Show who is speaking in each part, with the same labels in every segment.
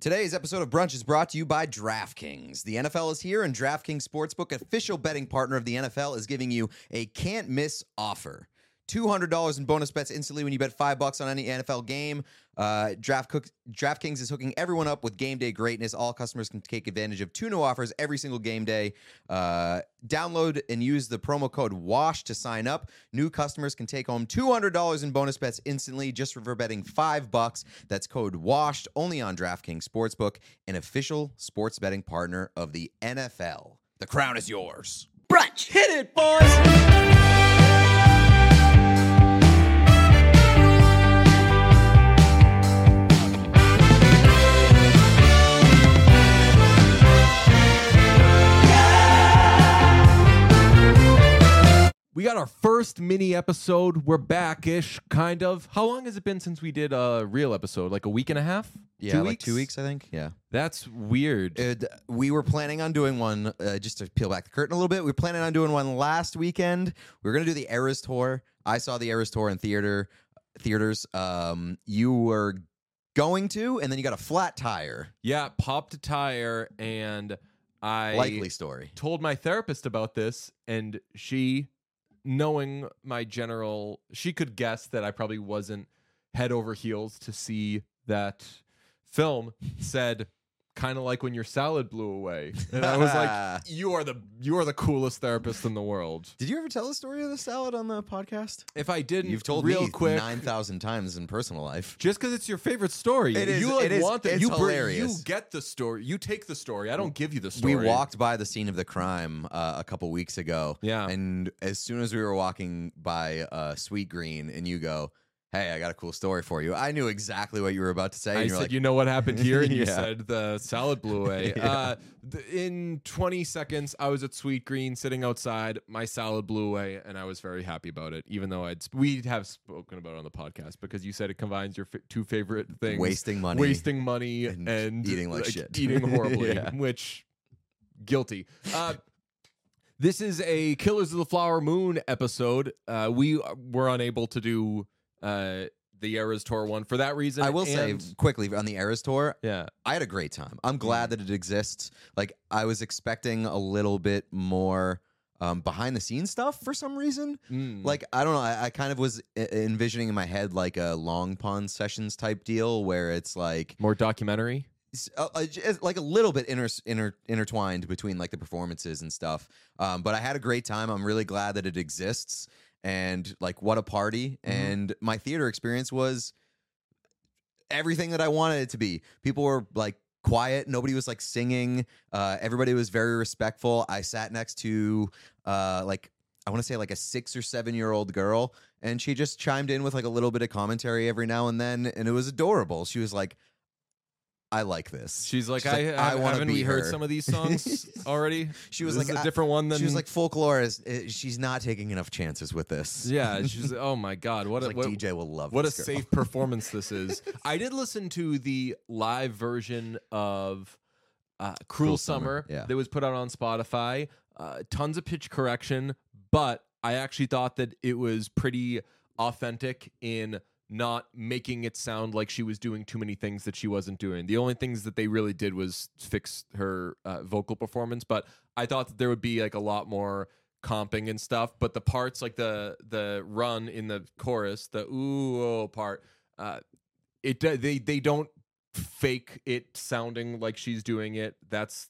Speaker 1: Today's episode of Brunch is brought to you by DraftKings. The NFL is here, and DraftKings Sportsbook, official betting partner of the NFL, is giving you a can't miss offer. $200 in bonus bets instantly when you bet five bucks on any NFL game. Uh, Draft Cook, DraftKings is hooking everyone up with game day greatness. All customers can take advantage of two new offers every single game day. Uh, download and use the promo code WASH to sign up. New customers can take home $200 in bonus bets instantly just for betting five bucks. That's code WASHED only on DraftKings Sportsbook, an official sports betting partner of the NFL. The crown is yours.
Speaker 2: Brunch. Hit it, boys.
Speaker 3: We got our first mini episode. We're back ish, kind of. How long has it been since we did a real episode? Like a week and a half?
Speaker 1: Yeah,
Speaker 3: two
Speaker 1: like
Speaker 3: weeks?
Speaker 1: two weeks, I think. Yeah.
Speaker 3: That's weird.
Speaker 1: It, we were planning on doing one, uh, just to peel back the curtain a little bit. We were planning on doing one last weekend. We were going to do the Eras tour. I saw the Eras tour in theater theaters. Um, you were going to, and then you got a flat tire.
Speaker 3: yeah, popped a tire, and I
Speaker 1: Likely story.
Speaker 3: told my therapist about this, and she, knowing my general, she could guess that I probably wasn't head over heels to see that film. Said, kind of like when your salad blew away, and I was like, "You are the you are the coolest therapist in the world."
Speaker 1: Did you ever tell the story of the salad on the podcast?
Speaker 3: If I didn't,
Speaker 1: You've told
Speaker 3: real
Speaker 1: me
Speaker 3: quick.
Speaker 1: nine thousand times in personal life.
Speaker 3: just because it's your favorite story,
Speaker 1: It is-
Speaker 3: you like
Speaker 1: it is-
Speaker 3: want
Speaker 1: it's
Speaker 3: You bring, you get the story. You take the story. I don't give you the story.
Speaker 1: We walked by the scene of the crime uh, a couple weeks ago.
Speaker 3: Yeah.
Speaker 1: And as soon as we were walking by uh, Sweet Green, and you go, "Hey, I got a cool story for you," I knew exactly what you were about to say.
Speaker 3: I
Speaker 1: and
Speaker 3: said,
Speaker 1: like,
Speaker 3: "You know what happened here?" And you
Speaker 1: Yeah.
Speaker 3: said the salad blew away.
Speaker 1: Yeah.
Speaker 3: uh, th- in 20 seconds, I was at Sweet Green, sitting outside. My salad blew away, and I was very happy about it. Even though I'd sp- we have spoken about it on the podcast because you said it combines your f- two favorite things:
Speaker 1: wasting money,
Speaker 3: wasting money,
Speaker 1: and
Speaker 3: and,
Speaker 1: eating like shit.
Speaker 3: eating horribly.
Speaker 1: Yeah.
Speaker 3: Which guilty. Uh, this is a Killers of the Flower Moon episode. Uh, we were unable to do uh, the Eras Tour one for that reason.
Speaker 1: I will say
Speaker 3: and-
Speaker 1: quickly on the Eras tour,
Speaker 3: yeah.
Speaker 1: I had a great time. I'm glad that it exists. Like I was expecting a little bit more um, behind the scenes stuff for some reason.
Speaker 3: Mm.
Speaker 1: Like I don't know. I, I kind of was e- envisioning in my head like a long pond sessions type deal where it's like
Speaker 3: more documentary.
Speaker 1: uh, uh, like a little bit inter, inter, intertwined between like the performances and stuff. Um, but I had a great time. I'm really glad that it exists. And like, what a party!
Speaker 3: Mhm.
Speaker 1: And my theater experience was everything that I wanted it to be. People were like quiet. Nobody was like singing. Uh, everybody was very respectful. I sat next to uh, like I want to say like a six or seven year old girl, and she just chimed in with like a little bit of commentary every now and then, and it was adorable. She was like, "I like this."
Speaker 3: She's like,
Speaker 1: She's
Speaker 3: I,
Speaker 1: like,
Speaker 3: I,
Speaker 1: I wanna
Speaker 3: haven't
Speaker 1: be
Speaker 3: we heard
Speaker 1: her."
Speaker 3: some of these songs already?
Speaker 1: She was
Speaker 3: This
Speaker 1: like,
Speaker 3: is a different one than
Speaker 1: she was like, "Folklore is uh, she's not taking enough chances with this."
Speaker 3: yeah. She's like, oh my god, what a
Speaker 1: like
Speaker 3: what,
Speaker 1: DJ will love.
Speaker 3: what a
Speaker 1: girl.
Speaker 3: safe performance this is. I did listen to the live version of uh, Cruel,
Speaker 1: Cruel
Speaker 3: Summer,
Speaker 1: Summer, yeah.
Speaker 3: that was put out on Spotify. Uh, tons of pitch correction, but I actually thought that it was pretty authentic in not making it sound like she was doing too many things that she wasn't doing. The only things that they really did was fix her uh, vocal performance, but I thought that there would be like a lot more comping and stuff. But the parts like the the run in the chorus, the ooh oh part, uh, it do- they they don't fake it sounding like she's doing it. That's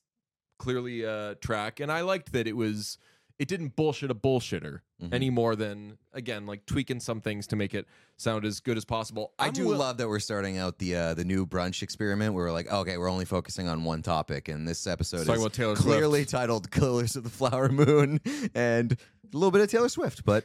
Speaker 3: clearly a track, and I liked that it was. It didn't bullshit a bullshitter
Speaker 1: Mhm.
Speaker 3: any more than again like tweaking some things to make it sound as good as possible.
Speaker 1: I
Speaker 3: I'm
Speaker 1: do
Speaker 3: wi-
Speaker 1: love that we're starting out the uh, the new brunch experiment. Where we're like, okay, we're only focusing on one topic, and this episode
Speaker 3: Talking
Speaker 1: is
Speaker 3: Taylor
Speaker 1: clearly
Speaker 3: Swift.
Speaker 1: titled "Killers of the Flower Moon" and a little bit of Taylor Swift. But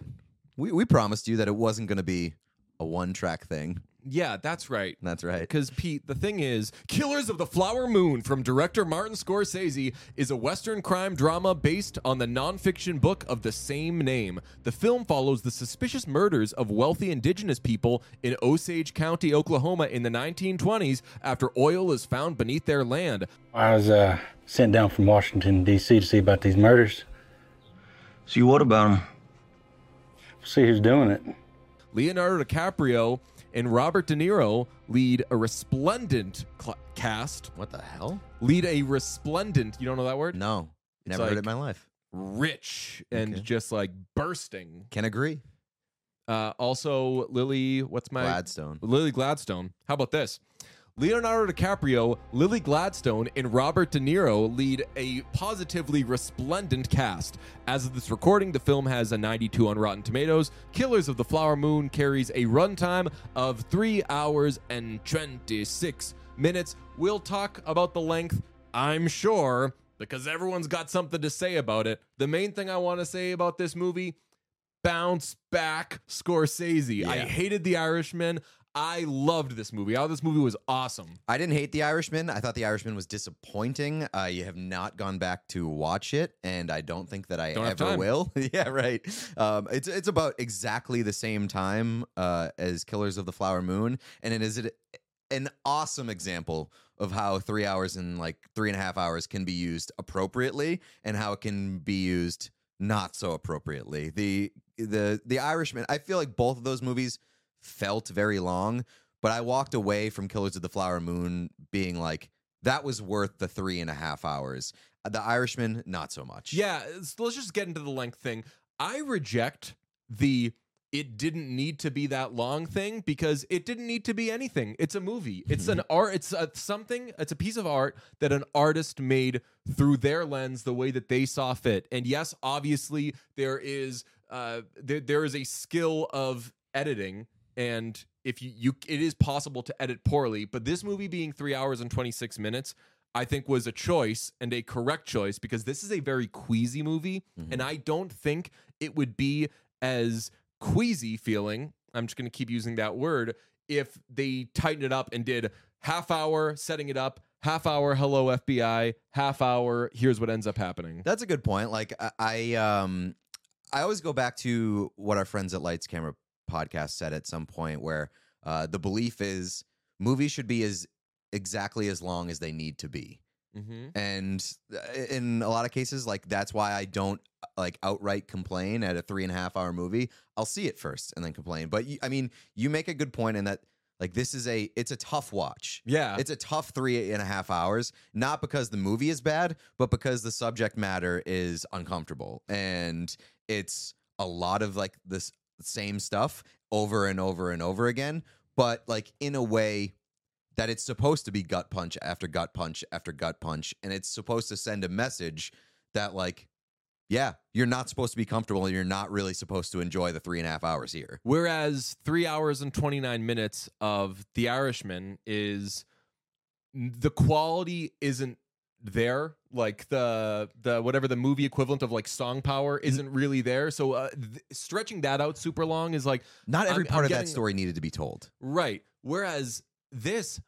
Speaker 1: we we promised you that it wasn't going to be a one track thing.
Speaker 3: Yeah, that's right.
Speaker 1: That's right.
Speaker 3: Because Pete, the thing is, Killers of the Flower Moon from director Martin Scorsese is a Western crime drama based on the nonfiction book of the same name. The film follows the suspicious murders of wealthy indigenous people in Osage County, Oklahoma in the 1920s after oil is found beneath their land.
Speaker 4: I was uh, sent down from Washington, D.C. to see about these murders.
Speaker 5: See what about them?
Speaker 4: See who's doing it.
Speaker 3: Leonardo DiCaprio and Robert De Niro lead a resplendent cl- cast.
Speaker 1: What the hell?
Speaker 3: Lead a resplendent. You don't know that word?
Speaker 1: No,
Speaker 3: It's
Speaker 1: never heard it in my life.
Speaker 3: Rich and
Speaker 1: Okay.
Speaker 3: just like bursting.
Speaker 1: Can agree.
Speaker 3: Uh, also, Lily. What's my
Speaker 1: Gladstone.
Speaker 3: Lily Gladstone. How about this? Leonardo DiCaprio, Lily Gladstone, and Robert De Niro lead a positively resplendent cast. As of this recording, the film has a 92 on Rotten Tomatoes. Killers of the Flower Moon carries a runtime of 3 hours and 26 minutes. We'll talk about the length, I'm sure, because everyone's got something to say about it. The main thing I want to say about this movie bounce back Scorsese. I hated The Irishman. I loved this movie. Oh, this movie was awesome.
Speaker 1: I didn't hate The Irishman. I thought The Irishman was disappointing. I have not gone back to watch it, and I don't think that I
Speaker 3: Don't
Speaker 1: ever will. yeah, right. Um, it's it's about exactly the same time uh, as Killers of the Flower Moon, and it is an awesome example of how three hours and like three and a half hours can be used appropriately, and how it can be used not so appropriately. The the the Irishman. I feel like both of those movies felt very long, but I walked away from Killers of the Flower Moon being like, that was worth the three and a half hours. Uh, The Irishman, not so much.
Speaker 3: Yeah, so let's just get into the length thing. I reject the it didn't need to be that long thing because it didn't need to be anything. It's a movie. It's an art. It's a, something. It's a piece of art that an artist made through their lens, the way that they saw fit. And yes, obviously there is uh, there, there is a skill of editing, and if you, you it is possible to edit poorly. But this movie being three hours and twenty six minutes. I think was a choice and a correct choice because this is a very queasy movie, and I don't think it would be as queasy feeling. I'm just going to keep using that word if they tightened it up and did half hour setting it up, half hour hello FBI, half hour here's what ends up happening.
Speaker 1: That's a good point. Like I, I um I always go back to what our friends at Lights Camera podcast said at some point where uh the belief is movies should be as exactly as long as they need to be.
Speaker 3: Mm-hmm.
Speaker 1: and uh, in a lot of cases like that's why i don't uh, like outright complain at a three and a half hour movie i'll see it first and then complain but you, i mean you make a good point in that like this is a it's a tough watch
Speaker 3: Yeah.
Speaker 1: it's a tough three and a half hours not because the movie is bad but because the subject matter is uncomfortable and it's a lot of like this same stuff over and over and over again but like in a way that it's supposed to be gut punch after gut punch after gut punch and it's supposed to send a message that like yeah you're not supposed to be comfortable you're not really supposed to enjoy the three and a half hours here.
Speaker 3: Whereas three hours and 29 minutes of The Irishman is the quality isn't there. Like the the whatever the movie equivalent of like song power isn't really there. So uh, th- stretching that out super long is like
Speaker 1: not every
Speaker 3: I'm-
Speaker 1: part
Speaker 3: I'm
Speaker 1: of that story needed to be told
Speaker 3: right. Whereas this,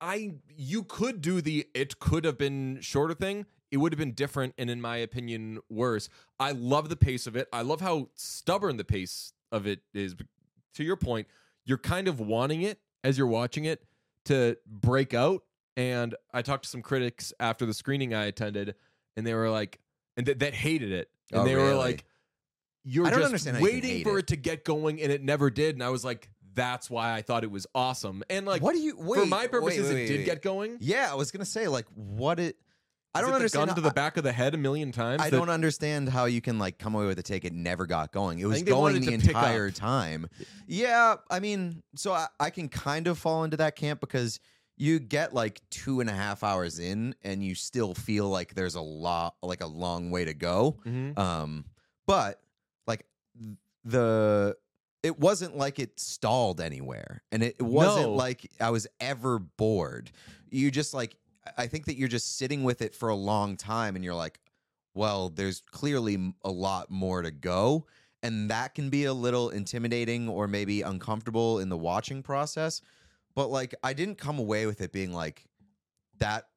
Speaker 3: I you could do the it could have been shorter thing. It would have been different and in my opinion worse. I love the pace of it. I love how stubborn the pace of it is. To your point, you're kind of wanting it as you're watching it to break out. And I talked to some critics after the screening I attended, and they were like, and th- that hated it, and
Speaker 1: Oh,
Speaker 3: they were like, "You're just
Speaker 1: you
Speaker 3: waiting for
Speaker 1: it.
Speaker 3: it to get going, and it never did." And I was like, "That's why I thought it was awesome." And like,
Speaker 1: what do you wait,
Speaker 3: for my purposes,
Speaker 1: wait, wait,
Speaker 3: it did get going.
Speaker 1: yeah i was gonna say like what it i don't understand
Speaker 3: gun to the back of the head a million times.
Speaker 1: I
Speaker 3: that-
Speaker 1: don't understand how you can like come away with a take. It never got going. It was
Speaker 3: think they wanted
Speaker 1: going the
Speaker 3: it to pick
Speaker 1: entire time. Yeah, I mean, so I, I can kind of fall into that camp because you get like two and a half hours in, and you still feel like there's a lot, like a long way to go.
Speaker 3: Mhm.
Speaker 1: Um, but like the. It wasn't like it stalled anywhere, and it, it wasn't
Speaker 3: No.
Speaker 1: like I was ever bored. You just like I think that you're just sitting with it for a long time, and you're like, well, there's clearly a lot more to go. And that can be a little intimidating or maybe uncomfortable in the watching process. But like, I didn't come away with it being like that,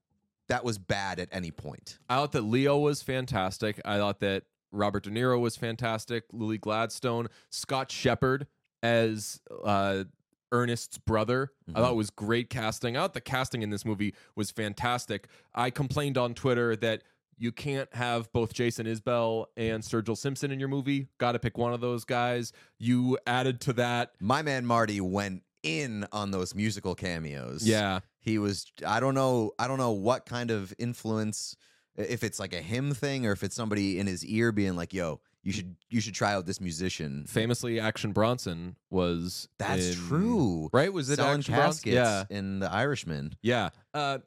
Speaker 1: that was bad at any point.
Speaker 3: I thought that Leo was fantastic. I thought that Robert De Niro was fantastic. Lily Gladstone, Scott Shepherd as uh, Ernest's brother. I thought it was great casting. I thought the casting in this movie was fantastic. I complained on Twitter that you can't have both Jason Isbell and Sturgill Simpson in your movie. Got to pick one of those guys. You added to that
Speaker 1: My man Marty went in on those musical cameos.
Speaker 3: Yeah.
Speaker 1: he was. I don't know. I don't know what kind of influence. If it's like a him thing, or if it's somebody in his ear being like, "Yo, you should you should try out this musician."
Speaker 3: Famously, Action Bronson was.
Speaker 1: That's
Speaker 3: in-
Speaker 1: true.
Speaker 3: Right? Was it
Speaker 1: Selling
Speaker 3: Action Bronson? Yeah.
Speaker 1: in The Irishman.
Speaker 3: Yeah. Uh,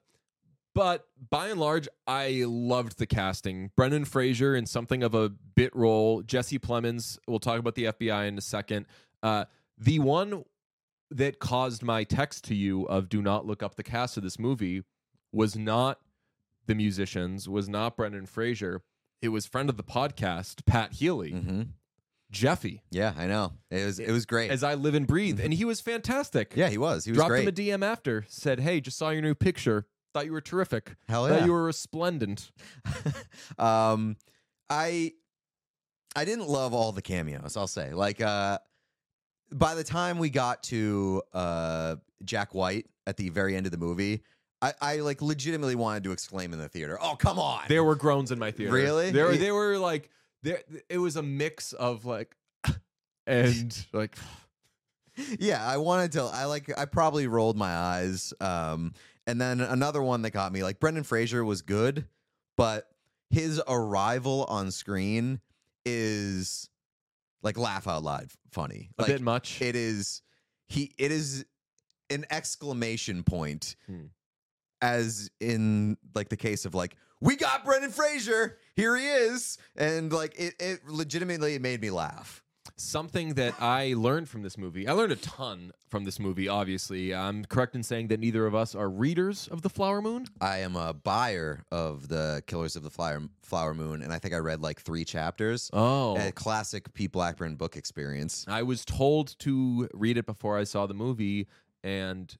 Speaker 3: but by and large, I loved the casting. Brendan Fraser in something of a bit role. Jesse Plemons. We'll talk about the FBI in a second. Uh, the one that caused my text to you of "Do not look up the cast of this movie" was not the musicians. Was not Brendan Fraser. It was friend of the podcast, Pat Healy,
Speaker 1: hmm
Speaker 3: Jeffy,
Speaker 1: Yeah, I know. It was it was great.
Speaker 3: as I live and breathe, and he was fantastic.
Speaker 1: yeah, he was. He was
Speaker 3: Dropped
Speaker 1: great.
Speaker 3: him a DM after, said, "Hey, just saw your new picture. Thought you were terrific.
Speaker 1: Hell
Speaker 3: Thought
Speaker 1: yeah.
Speaker 3: you were resplendent."
Speaker 1: um, I I didn't love all the cameos. I'll say, like, uh, by the time we got to uh Jack White at the very end of the movie, I, I like legitimately wanted to exclaim in the theater, "Oh, come on!"
Speaker 3: There were groans in my theater.
Speaker 1: Really?
Speaker 3: There,
Speaker 1: Y-
Speaker 3: they were like, there. It was a mix of like, and like,
Speaker 1: yeah, I wanted to. I like. I probably rolled my eyes. Um, and then another one that got me, like Brendan Fraser was good, but his arrival on screen is like laugh out loud funny.
Speaker 3: a
Speaker 1: like,
Speaker 3: bit much.
Speaker 1: It is he. It is an exclamation point,
Speaker 3: Hmm.
Speaker 1: as in like the case of like we got Brendan Fraser. Here he is, and like it. It legitimately made me laugh.
Speaker 3: Something that I learned from this movie. I learned a ton from this movie. Obviously, I'm correct in saying that neither of us are readers of the Flower Moon.
Speaker 1: I am a buyer of the Killers of the Flower Flower Moon, and I think I read like three chapters.
Speaker 3: Oh,
Speaker 1: A classic Pete Blackburn book experience.
Speaker 3: I was told to read it before I saw the movie, and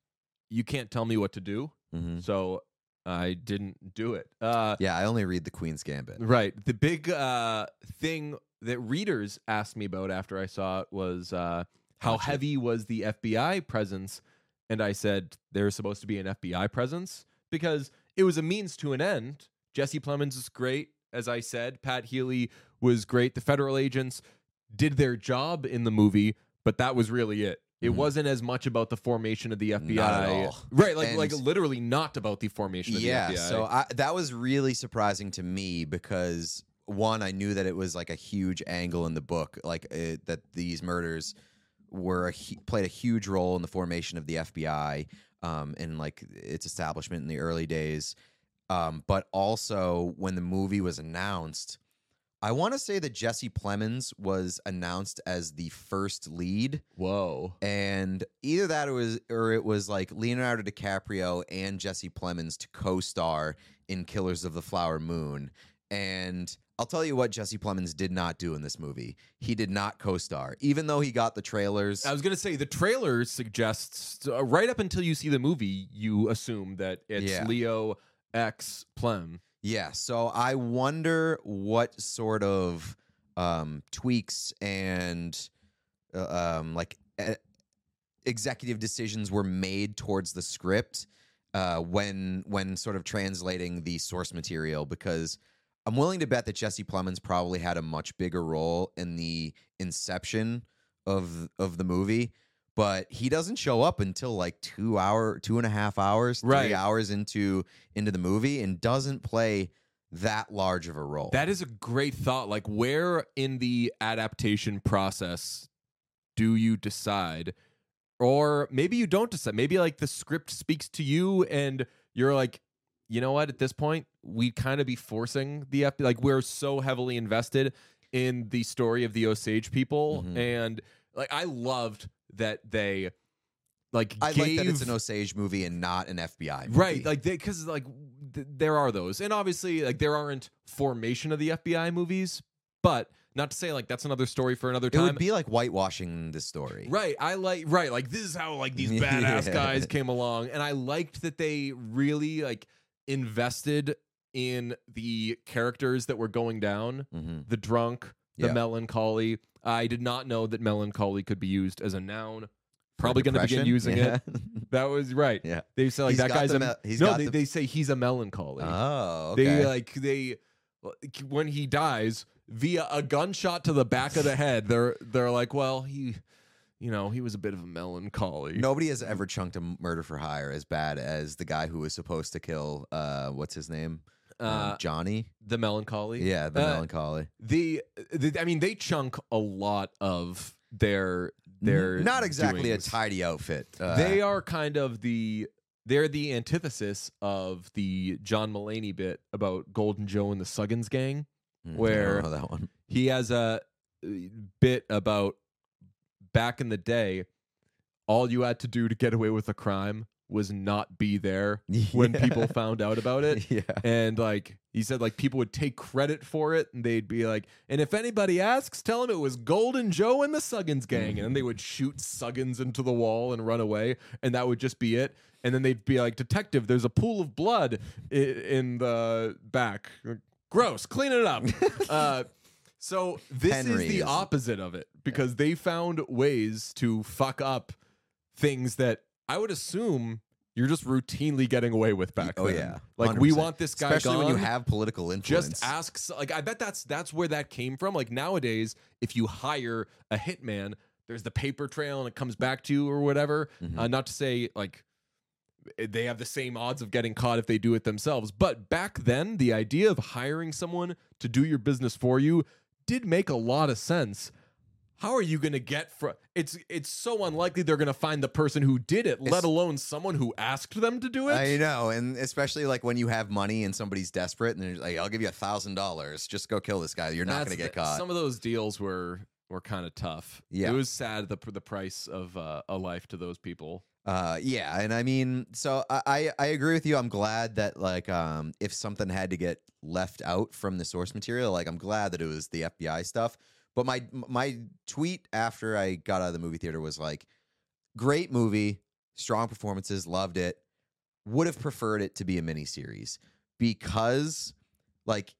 Speaker 3: you can't tell me what to do,
Speaker 1: hmm
Speaker 3: so I didn't do it. Uh,
Speaker 1: Yeah, I only read the Queen's Gambit.
Speaker 3: Right. The big uh, thing that readers asked me about after I saw it was uh, how
Speaker 1: Gotcha.
Speaker 3: heavy was the FBI presence, and I said there's supposed to be an FBI presence because it was a means to an end. Jesse Plemons is great, as I said. Pat Healy was great. The federal agents did their job in the movie, but that was really it. It
Speaker 1: Mhm.
Speaker 3: wasn't as much about the formation of the FBI,
Speaker 1: Not at all.
Speaker 3: right? Like,
Speaker 1: And-
Speaker 3: like literally not about the formation of
Speaker 1: yeah
Speaker 3: the FBI.
Speaker 1: so I, that was really surprising to me because one i knew that it was like a huge angle in the book like it, that these murders were a, played a huge role in the formation of the fbi um, and like its establishment in the early days um, but also when the movie was announced i want to say that jesse plemons was announced as the first lead
Speaker 3: Whoa.
Speaker 1: and either that or was or it was like Leonardo DiCaprio and Jesse Plemons to co-star in Killers of the Flower Moon. And I'll tell you what Jesse Plemons did not do in this movie. He did not co-star, even though he got the trailers.
Speaker 3: I was gonna say the trailer suggests uh, right up until you see the movie, you assume that it's
Speaker 1: Yeah.
Speaker 3: Leo X Plem.
Speaker 1: Yeah, so I wonder what sort of um, tweaks and uh, um, like executive decisions were made towards the script uh, when when sort of translating the source material because I'm willing to bet that Jesse Plemons probably had a much bigger role in the inception of of the movie. But he doesn't show up until like two hour, two and a half hours, three
Speaker 3: Right.
Speaker 1: hours into into the movie, and doesn't play that large of a role.
Speaker 3: That is a great thought. Like, where in the adaptation process do you decide? Or maybe you don't decide. Maybe like the script speaks to you and you're like, you know what? At this point, we'd kind of be forcing the FBI. Like, we're so heavily invested in the story of the Osage people.
Speaker 1: Mhm.
Speaker 3: And like, I loved that they like
Speaker 1: I
Speaker 3: gave
Speaker 1: like that it's an Osage movie and not an FBI movie.
Speaker 3: right like they because like th- there are those and obviously like there aren't formation of the fbi movies but not to say like that's another story for another time.
Speaker 1: it would be like whitewashing the story.
Speaker 3: right i like right like this is how like these badass
Speaker 1: Yeah.
Speaker 3: guys came along and i liked that they really like invested in the characters that were going down
Speaker 1: hmm
Speaker 3: the drunk the
Speaker 1: Yeah.
Speaker 3: melancholy i did not know that melancholy could be used as a noun probably going to begin using it that was right
Speaker 1: Yeah.
Speaker 3: they say like
Speaker 1: He's
Speaker 3: that guy's a
Speaker 1: mel- he's
Speaker 3: no. They,
Speaker 1: the-
Speaker 3: they say he's a melancholy.
Speaker 1: Oh, okay.
Speaker 3: They like they when he dies via a gunshot to the back of the head. They're they're like, well, he you know, he was a bit of a melancholy.
Speaker 1: Nobody has ever chunked a murder for hire as bad as the guy who was supposed to kill. Uh, what's his name? Um,
Speaker 3: uh,
Speaker 1: Johnny.
Speaker 3: the melancholy.
Speaker 1: Yeah, the
Speaker 3: Uh,
Speaker 1: melancholy.
Speaker 3: The, the I mean, they chunk a lot of their their
Speaker 1: Not exactly
Speaker 3: doings.
Speaker 1: a tidy outfit. Uh,
Speaker 3: they are kind of the they're the antithesis of the John Mulaney bit about Golden Joe and the Suggins gang.
Speaker 1: Hmm, I don't
Speaker 3: where-
Speaker 1: know that one.
Speaker 3: He has a uh, bit about back in the day, all you had to do to get away with a crime was not be there when people found out about it.
Speaker 1: yeah.
Speaker 3: And like he said, like people would take credit for it, and they'd be like, "And if anybody asks, tell them it was Golden Joe and the Suggins gang." And then they would shoot Suggins into the wall and run away, and that would just be it. And then they'd be like, "Detective, there's a pool of blood i- in the back. Gross, clean it up." uh, so this
Speaker 1: Henry
Speaker 3: is the opposite of it because they found ways to fuck up things that I would assume you're just routinely getting away with back
Speaker 1: Oh
Speaker 3: then.
Speaker 1: yeah.
Speaker 3: Like we
Speaker 1: 100%.
Speaker 3: want this guy
Speaker 1: especially when you have political influence.
Speaker 3: just ask s- like I bet that's that's where that came from. Like nowadays, if you hire a hitman, there's the paper trail and it comes back to you or whatever.
Speaker 1: Mhm.
Speaker 3: Uh, not to say like they have the same odds of getting caught if they do it themselves, but back then the idea of hiring someone to do your business for you did make a lot of sense. How are you going to get from it's it's so unlikely they're going to find the person who did it, let
Speaker 1: It's-
Speaker 3: alone someone who asked them to do it.
Speaker 1: I know, and especially like when you have money and somebody's desperate, and they're like, "I'll give you a thousand dollars, just go kill this guy. You're not going to get caught."
Speaker 3: Some of those deals were were kind of tough.
Speaker 1: Yeah.
Speaker 3: it was sad the the price of uh, a life to those people.
Speaker 1: Uh, yeah, and I mean, so I, I I agree with you. I'm glad that like um if something had to get left out from the source material, like I'm glad that it was the FBI stuff. But my my tweet after I got out of the movie theater was like, great movie, strong performances, loved it. Would have preferred it to be a miniseries because, like,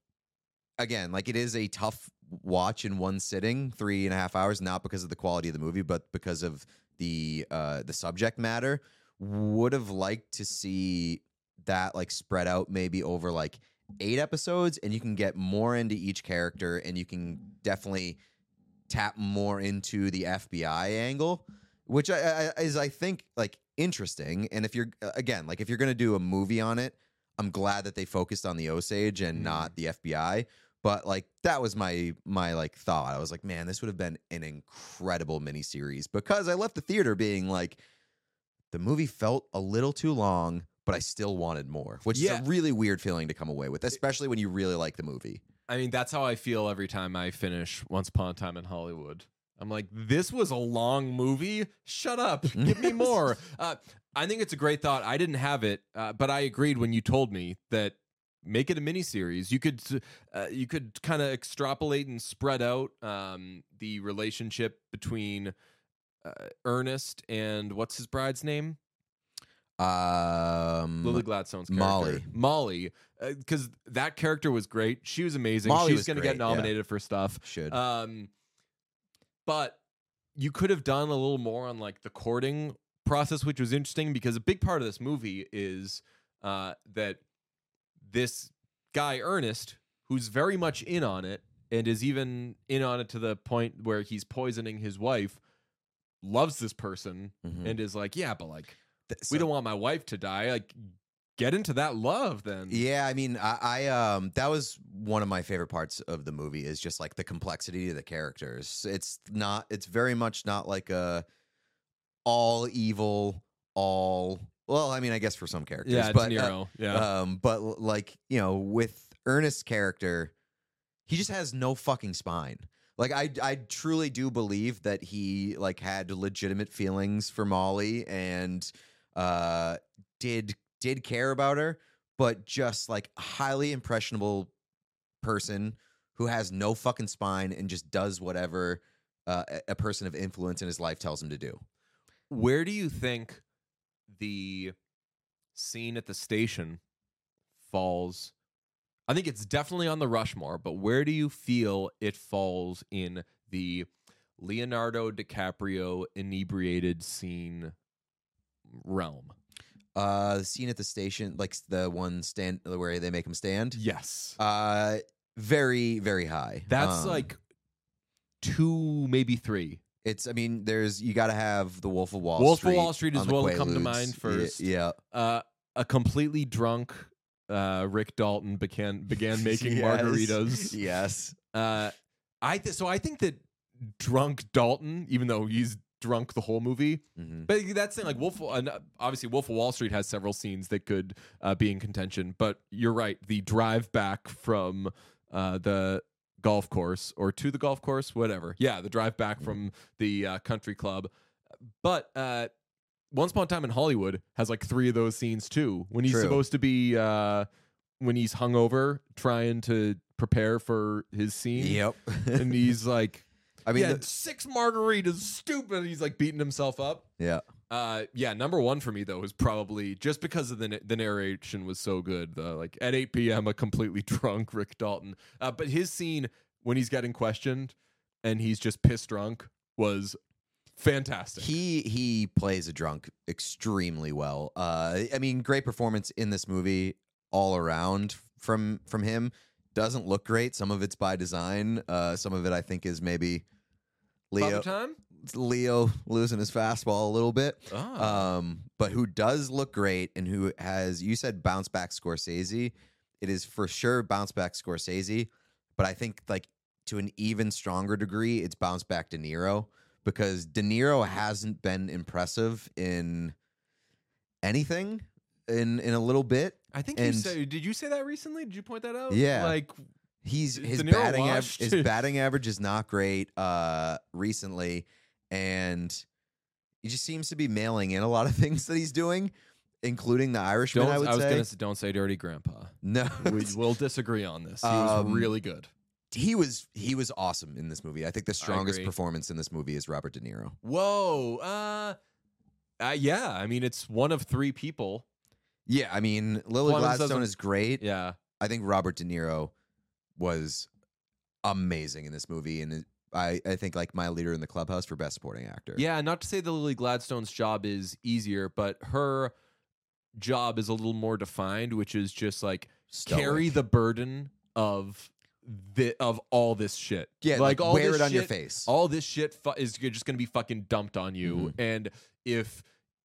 Speaker 1: again, like it is a tough watch in one sitting, three and a half hours, not because of the quality of the movie, but because of the uh the subject matter. Would have liked to see that like spread out maybe over like eight episodes and you can get more into each character and you can definitely tap more into the FBI angle, which I, I, is I think like interesting. And if you're again like if you're gonna do a movie on it, I'm glad that they focused on the Osage and
Speaker 3: Mhm.
Speaker 1: not the FBI. But like that was my my like thought. I was like, man, this would have been an incredible miniseries because I left the theater being like, the movie felt a little too long, but I still wanted more, which
Speaker 3: Yeah.
Speaker 1: is a really weird feeling to come away with, especially when you really like the movie.
Speaker 3: I mean, that's how I feel every time I finish Once Upon a Time in Hollywood. I'm like, this was a long movie. Shut up. Give me more. uh, I think it's a great thought. I didn't have it, uh, but I agreed when you told me that make it a miniseries. You could uh, you could kind of extrapolate and spread out um, the relationship between uh, Ernest and what's his bride's name?
Speaker 1: Um,
Speaker 3: Lily Gladstone's character.
Speaker 1: Molly.
Speaker 3: Molly. Because that character was great. She was amazing.
Speaker 1: Molly
Speaker 3: she
Speaker 1: was
Speaker 3: was going to
Speaker 1: great,
Speaker 3: get
Speaker 1: yeah.
Speaker 3: nominated for stuff.
Speaker 1: should
Speaker 3: Um, but you could have done a little more on like the courting process, which was interesting because a big part of this movie is uh, that this guy Ernest, who's very much in on it and is even in on it to the point where he's poisoning his wife, loves this person
Speaker 1: Mhm.
Speaker 3: and is like, yeah, but like
Speaker 1: Th-
Speaker 3: we don't want my wife to die. Like, get into that love then.
Speaker 1: Yeah, I mean, I, I um that was one of my favorite parts of the movie is just like the complexity of the characters. It's not it's very much not like a all evil, all well, I mean, I guess for some characters,
Speaker 3: yeah,
Speaker 1: but uh,
Speaker 3: Nero. yeah,
Speaker 1: um but like, you know, with Ernest's character, he just has no fucking spine. Like I I truly do believe that he like had legitimate feelings for Molly and uh did did care about her, but just like a highly impressionable person who has no fucking spine and just does whatever uh, a person of influence in his life tells him to do.
Speaker 3: Where do you think the scene at the station falls? I think it's definitely on the Rushmore, but where do you feel it falls in the Leonardo DiCaprio inebriated scene realm?
Speaker 1: Uh, the scene at the station, like the one stand where they make him stand,
Speaker 3: Yes.
Speaker 1: uh, very very high.
Speaker 3: That's
Speaker 1: Um,
Speaker 3: like two, maybe three.
Speaker 1: It's. I mean, there's. You got to have the Wolf of Wall
Speaker 3: Wolf of
Speaker 1: Street.
Speaker 3: Wall Street is
Speaker 1: the
Speaker 3: what will come to
Speaker 1: Quaaludes.
Speaker 3: mind first.
Speaker 1: Yeah.
Speaker 3: uh, a completely drunk uh, Rick Dalton began began making
Speaker 1: Yes.
Speaker 3: margaritas.
Speaker 1: Yes.
Speaker 3: Uh, I th- so I think that drunk Dalton, even though he's drunk the whole movie,
Speaker 1: Mhm.
Speaker 3: but that's saying like Wolf. Uh, obviously, Wolf of Wall Street has several scenes that could uh, be in contention. But you're right. The drive back from uh, the golf course or to the golf course, whatever. Yeah, the drive back from the uh, country club. But uh, Once Upon a Time in Hollywood has like three of those scenes too. When he's
Speaker 1: True.
Speaker 3: supposed to be uh, when he's hungover, trying to prepare for his scene.
Speaker 1: Yep.
Speaker 3: and he's like,
Speaker 1: I mean,
Speaker 3: yeah,
Speaker 1: the-
Speaker 3: six margaritas, stupid. He's like beating himself up.
Speaker 1: yeah.
Speaker 3: Uh, yeah, number one for me though is probably just because of the the narration was so good. The like at 8 p.m. a completely drunk Rick Dalton. Uh, but his scene when he's getting questioned and he's just pissed drunk was fantastic.
Speaker 1: He he plays a drunk extremely well. Uh, I mean, great performance in this movie all around from from him. Doesn't look great. Some of it's by design. Uh, some of it I think is maybe Leo
Speaker 3: time.
Speaker 1: Leo losing his fastball a little bit.
Speaker 3: Oh.
Speaker 1: Um, but who does look great and who has you said bounce back Scorsese. It is for sure bounce back Scorsese, but I think like to an even stronger degree, it's bounce back De Niro because De Niro hasn't been impressive in anything in in a little bit.
Speaker 3: I think you
Speaker 1: and-
Speaker 3: said. Did you say that recently? Did you point that out?
Speaker 1: Yeah.
Speaker 3: Like
Speaker 1: He's
Speaker 3: Is
Speaker 1: his
Speaker 3: De Niro
Speaker 1: batting av-
Speaker 3: washed?
Speaker 1: his batting average is not great uh recently and he just seems to be mailing in a lot of things that he's doing including the Irishman
Speaker 3: don't.
Speaker 1: I would
Speaker 3: was
Speaker 1: say.
Speaker 3: gonna say, don't say dirty grandpa.
Speaker 1: no.
Speaker 3: we will disagree on this. He was
Speaker 1: Um,
Speaker 3: really good.
Speaker 1: he was he was awesome in this movie. I think the strongest
Speaker 3: agree.
Speaker 1: performance in this movie is Robert De Niro.
Speaker 3: Whoa. Uh, uh, yeah. I mean, it's one of three people.
Speaker 1: Yeah, I mean Lily
Speaker 3: Clemens
Speaker 1: Gladstone
Speaker 3: doesn't-
Speaker 1: is great.
Speaker 3: Yeah.
Speaker 1: I think Robert De Niro was amazing in this movie and I, I think like my leader in the clubhouse for best supporting actor.
Speaker 3: Yeah. Not to say that Lily Gladstone's job is easier, but her job is a little more defined, which is just like carry the burden of the of all this shit.
Speaker 1: Yeah,
Speaker 3: like, all
Speaker 1: wear
Speaker 3: this
Speaker 1: it on your
Speaker 3: shit-
Speaker 1: face.
Speaker 3: All this shit fu- is g- just going to be fucking dumped on you,
Speaker 1: Mhm.
Speaker 3: and if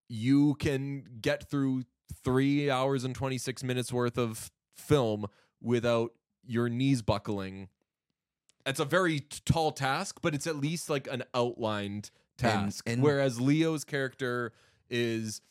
Speaker 3: you can get through three hours and twenty six minutes worth of film without your knees buckling. It's a very t- tall task, but it's at least like an outlined task.
Speaker 1: and-
Speaker 3: Whereas Leo's character is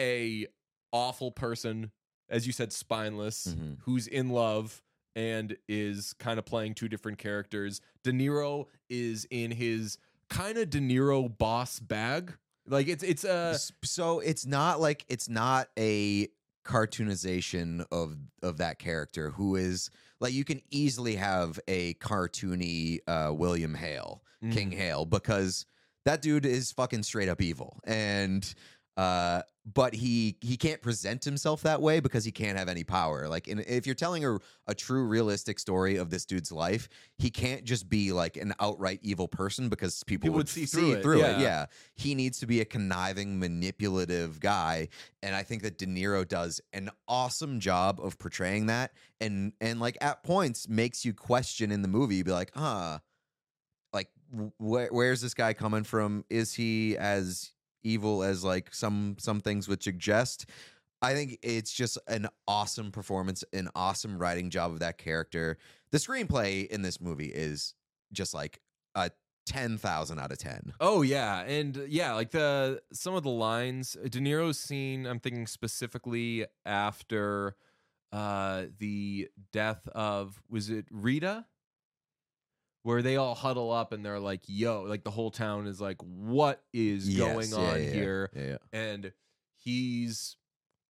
Speaker 3: a awful person, as you said, spineless,
Speaker 1: Mhm.
Speaker 3: who's in love and is kind of playing two different characters. De Niro is in his kind of De Niro boss bag. Like it's it's uh
Speaker 1: S- so it's not like it's not a cartoonization of of that character who is like you can easily have a cartoony uh William Hale, King
Speaker 3: Mm.
Speaker 1: Hale because that dude is fucking straight up evil and uh but he he can't present himself that way because he can't have any power like in, if you're telling a, a true realistic story of this dude's life he can't just be like an outright evil person because people,
Speaker 3: People would see through it, yeah.
Speaker 1: yeah he needs to be a conniving, manipulative guy, and I think that De Niro does an awesome job of portraying that, and and like at points makes you question in the movie, be like, huh, like wh- where's this guy coming from? Is he as evil as like some some things would suggest? I think it's just an awesome performance, an awesome writing job of that character. The screenplay in this movie is just like a ten thousand out of ten.
Speaker 3: Oh yeah, and yeah, like the some of the lines De Niro's scene. I'm thinking specifically after uh the death of was it Rita, where they all huddle up and they're like, "Yo!" Like the whole town is like, "What is going
Speaker 1: yeah,
Speaker 3: on
Speaker 1: yeah, yeah.
Speaker 3: here?"
Speaker 1: Yeah, yeah.
Speaker 3: And he's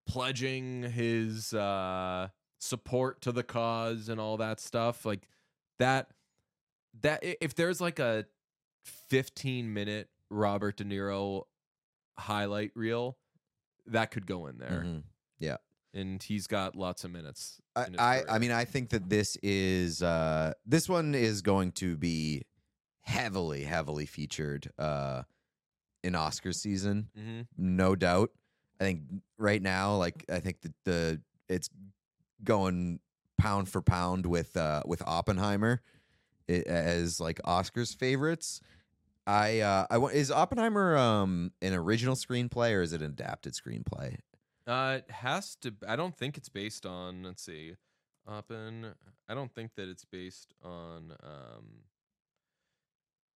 Speaker 3: pledging his uh support to the cause and all that stuff. Like that. That i- if there's like a 15 minute Robert De Niro highlight reel, that could go in there.
Speaker 1: Mhm.
Speaker 3: And he's got lots of minutes.
Speaker 1: I, I, I mean, I think that this is uh, this one is going to be heavily, heavily featured uh, in Oscar season,
Speaker 3: Mhm.
Speaker 1: no doubt. I think right now, like I think that the it's going pound for pound with uh, with Oppenheimer as like Oscars favorites. I uh I want is Oppenheimer um an original screenplay or is it an adapted screenplay?
Speaker 3: Uh, it has to. I don't think it's based on. Let's see, Oppen. I don't think that it's based on. Um,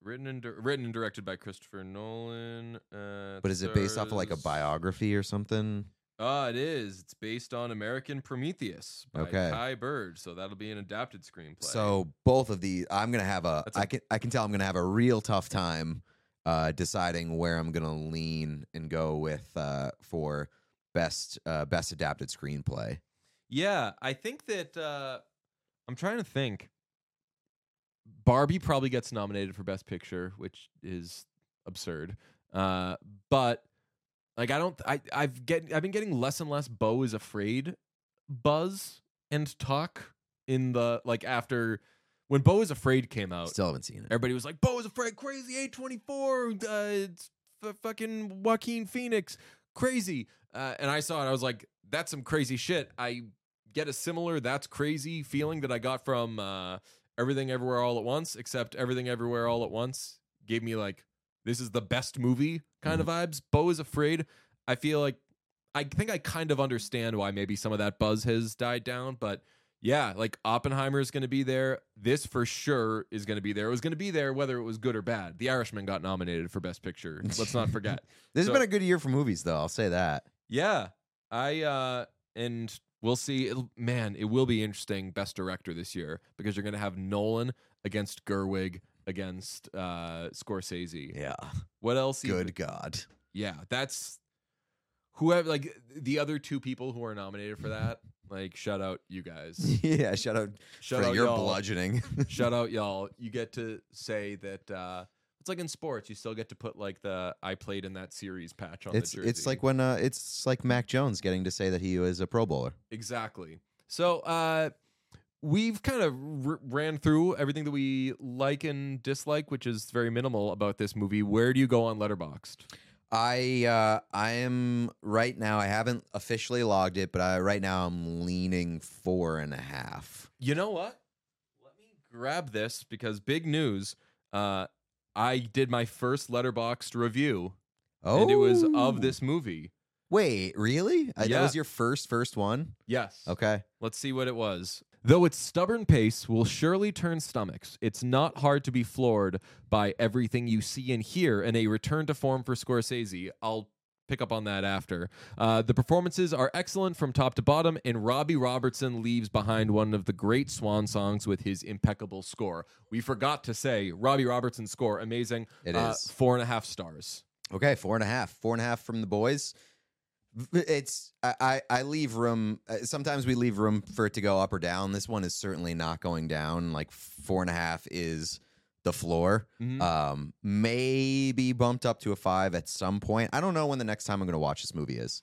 Speaker 3: written and di- written and directed by Christopher Nolan. Uh,
Speaker 1: But is it based off of like a biography or something?
Speaker 3: Uh, it is. It's based on American Prometheus by
Speaker 1: Okay.
Speaker 3: Kai Bird. So that'll be an adapted screenplay.
Speaker 1: So both of these, I'm gonna have a.
Speaker 3: A-
Speaker 1: I can I can tell I'm gonna have a real tough time uh, deciding where I'm gonna lean and go with uh, for best uh, best adapted screenplay.
Speaker 3: Yeah, I think that uh I'm trying to think. Barbie probably gets nominated for Best Picture, which is absurd. Uh but like I don't I I've get I've been getting less and less Beau is afraid buzz and talk in the like after when Beau is afraid came out.
Speaker 1: Still haven't seen it.
Speaker 3: Everybody was like, "Beau is afraid, crazy, eight twenty four, uh, it's f- fucking Joaquin Phoenix, crazy." Uh, and I saw it, I was like, "That's some crazy shit." I get a similar "that's crazy" feeling that I got from uh, Everything Everywhere All at Once, except Everything Everywhere All at Once gave me like, "This is the best movie" kind of vibes. Beau is afraid. I feel like I think I kind of understand why maybe some of that buzz has died down, but yeah, like Oppenheimer is going to be there. This for sure is going to be there. It was going to be there whether it was good or bad. The Irishman got nominated for Best Picture. Let's not forget.
Speaker 1: This
Speaker 3: So-
Speaker 1: has been a good year for movies, though. I'll say that.
Speaker 3: Yeah, I uh and we'll see. It'll, man, it will be interesting. Best Director this year because you're going to have Nolan against Gerwig against uh Scorsese.
Speaker 1: Yeah.
Speaker 3: What else? even-
Speaker 1: Good God.
Speaker 3: Yeah, that's whoever like the other two people who are nominated for that. Like, shout out you guys.
Speaker 1: yeah. Shout out
Speaker 3: Shout
Speaker 1: for
Speaker 3: out
Speaker 1: your
Speaker 3: y'all.
Speaker 1: bludgeoning.
Speaker 3: Shout out y'all. You get to say that uh it's like in sports, you still get to put like the I played in that series patch on
Speaker 1: it's
Speaker 3: the jersey.
Speaker 1: it's like when uh it's like Mac Jones getting to say that he was a Pro Bowler.
Speaker 3: Exactly. So, uh we've kind of r- ran through everything that we like and dislike, which is very minimal about this movie. Where do you go on Letterboxd?
Speaker 1: I uh I am right now. I haven't officially logged it, but I right now I'm leaning four and a half.
Speaker 3: You know what? Let me grab this because big news. Uh I did my first Letterboxd review,
Speaker 1: Oh,
Speaker 3: and it was of this movie.
Speaker 1: Wait, really? Uh, That was your first first one?
Speaker 3: Yes.
Speaker 1: Okay.
Speaker 3: Let's see what it was. Though its stubborn pace will surely turn stomachs, it's not hard to be floored by everything you see and hear in a return to form for Scorsese. I'll pick up on that after. Uh, the performances are excellent from top to bottom, and Robbie Robertson leaves behind one of the great swan songs with his impeccable score. We forgot to say Robbie Robertson's score, amazing.
Speaker 1: It
Speaker 3: Uh,
Speaker 1: is.
Speaker 3: four and a half stars.
Speaker 1: Okay, four and a half. Four and a half from the boys. It's I I, I leave room. Uh, sometimes we leave room for it to go up or down. This one is certainly not going down. Like four and a half is the floor.
Speaker 3: Mhm.
Speaker 1: Um, maybe bumped up to a five at some point. I don't know when the next time I'm going to watch this movie is.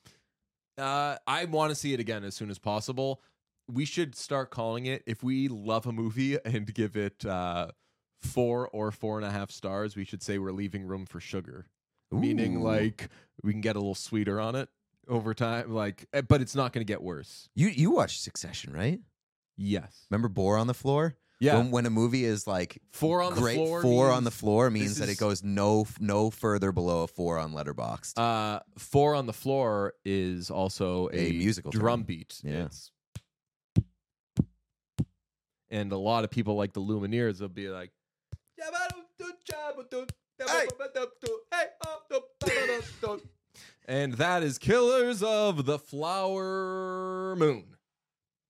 Speaker 3: Uh, I want to see it again as soon as possible. We should start calling it if we love a movie and give it uh, four or four and a half stars. We should say we're leaving room for sugar, meaning like we can get a little sweeter on it over time. Like, eh, but it's not going to get worse.
Speaker 1: you you watched Succession, right?
Speaker 3: Yes.
Speaker 1: Remember Boar on the floor?
Speaker 3: Yeah.
Speaker 1: When, when a movie is like
Speaker 3: four on
Speaker 1: great
Speaker 3: the floor.
Speaker 1: four on the
Speaker 3: means-
Speaker 1: floor means that
Speaker 3: is-
Speaker 1: it goes no no further below a four on Letterboxd.
Speaker 3: Uh, four on the floor is also a,
Speaker 1: A musical term.
Speaker 3: drum beat.
Speaker 1: Yeah.
Speaker 3: It's- and a lot of people like the Lumineers will be like, and that is Killers of the Flower Moon.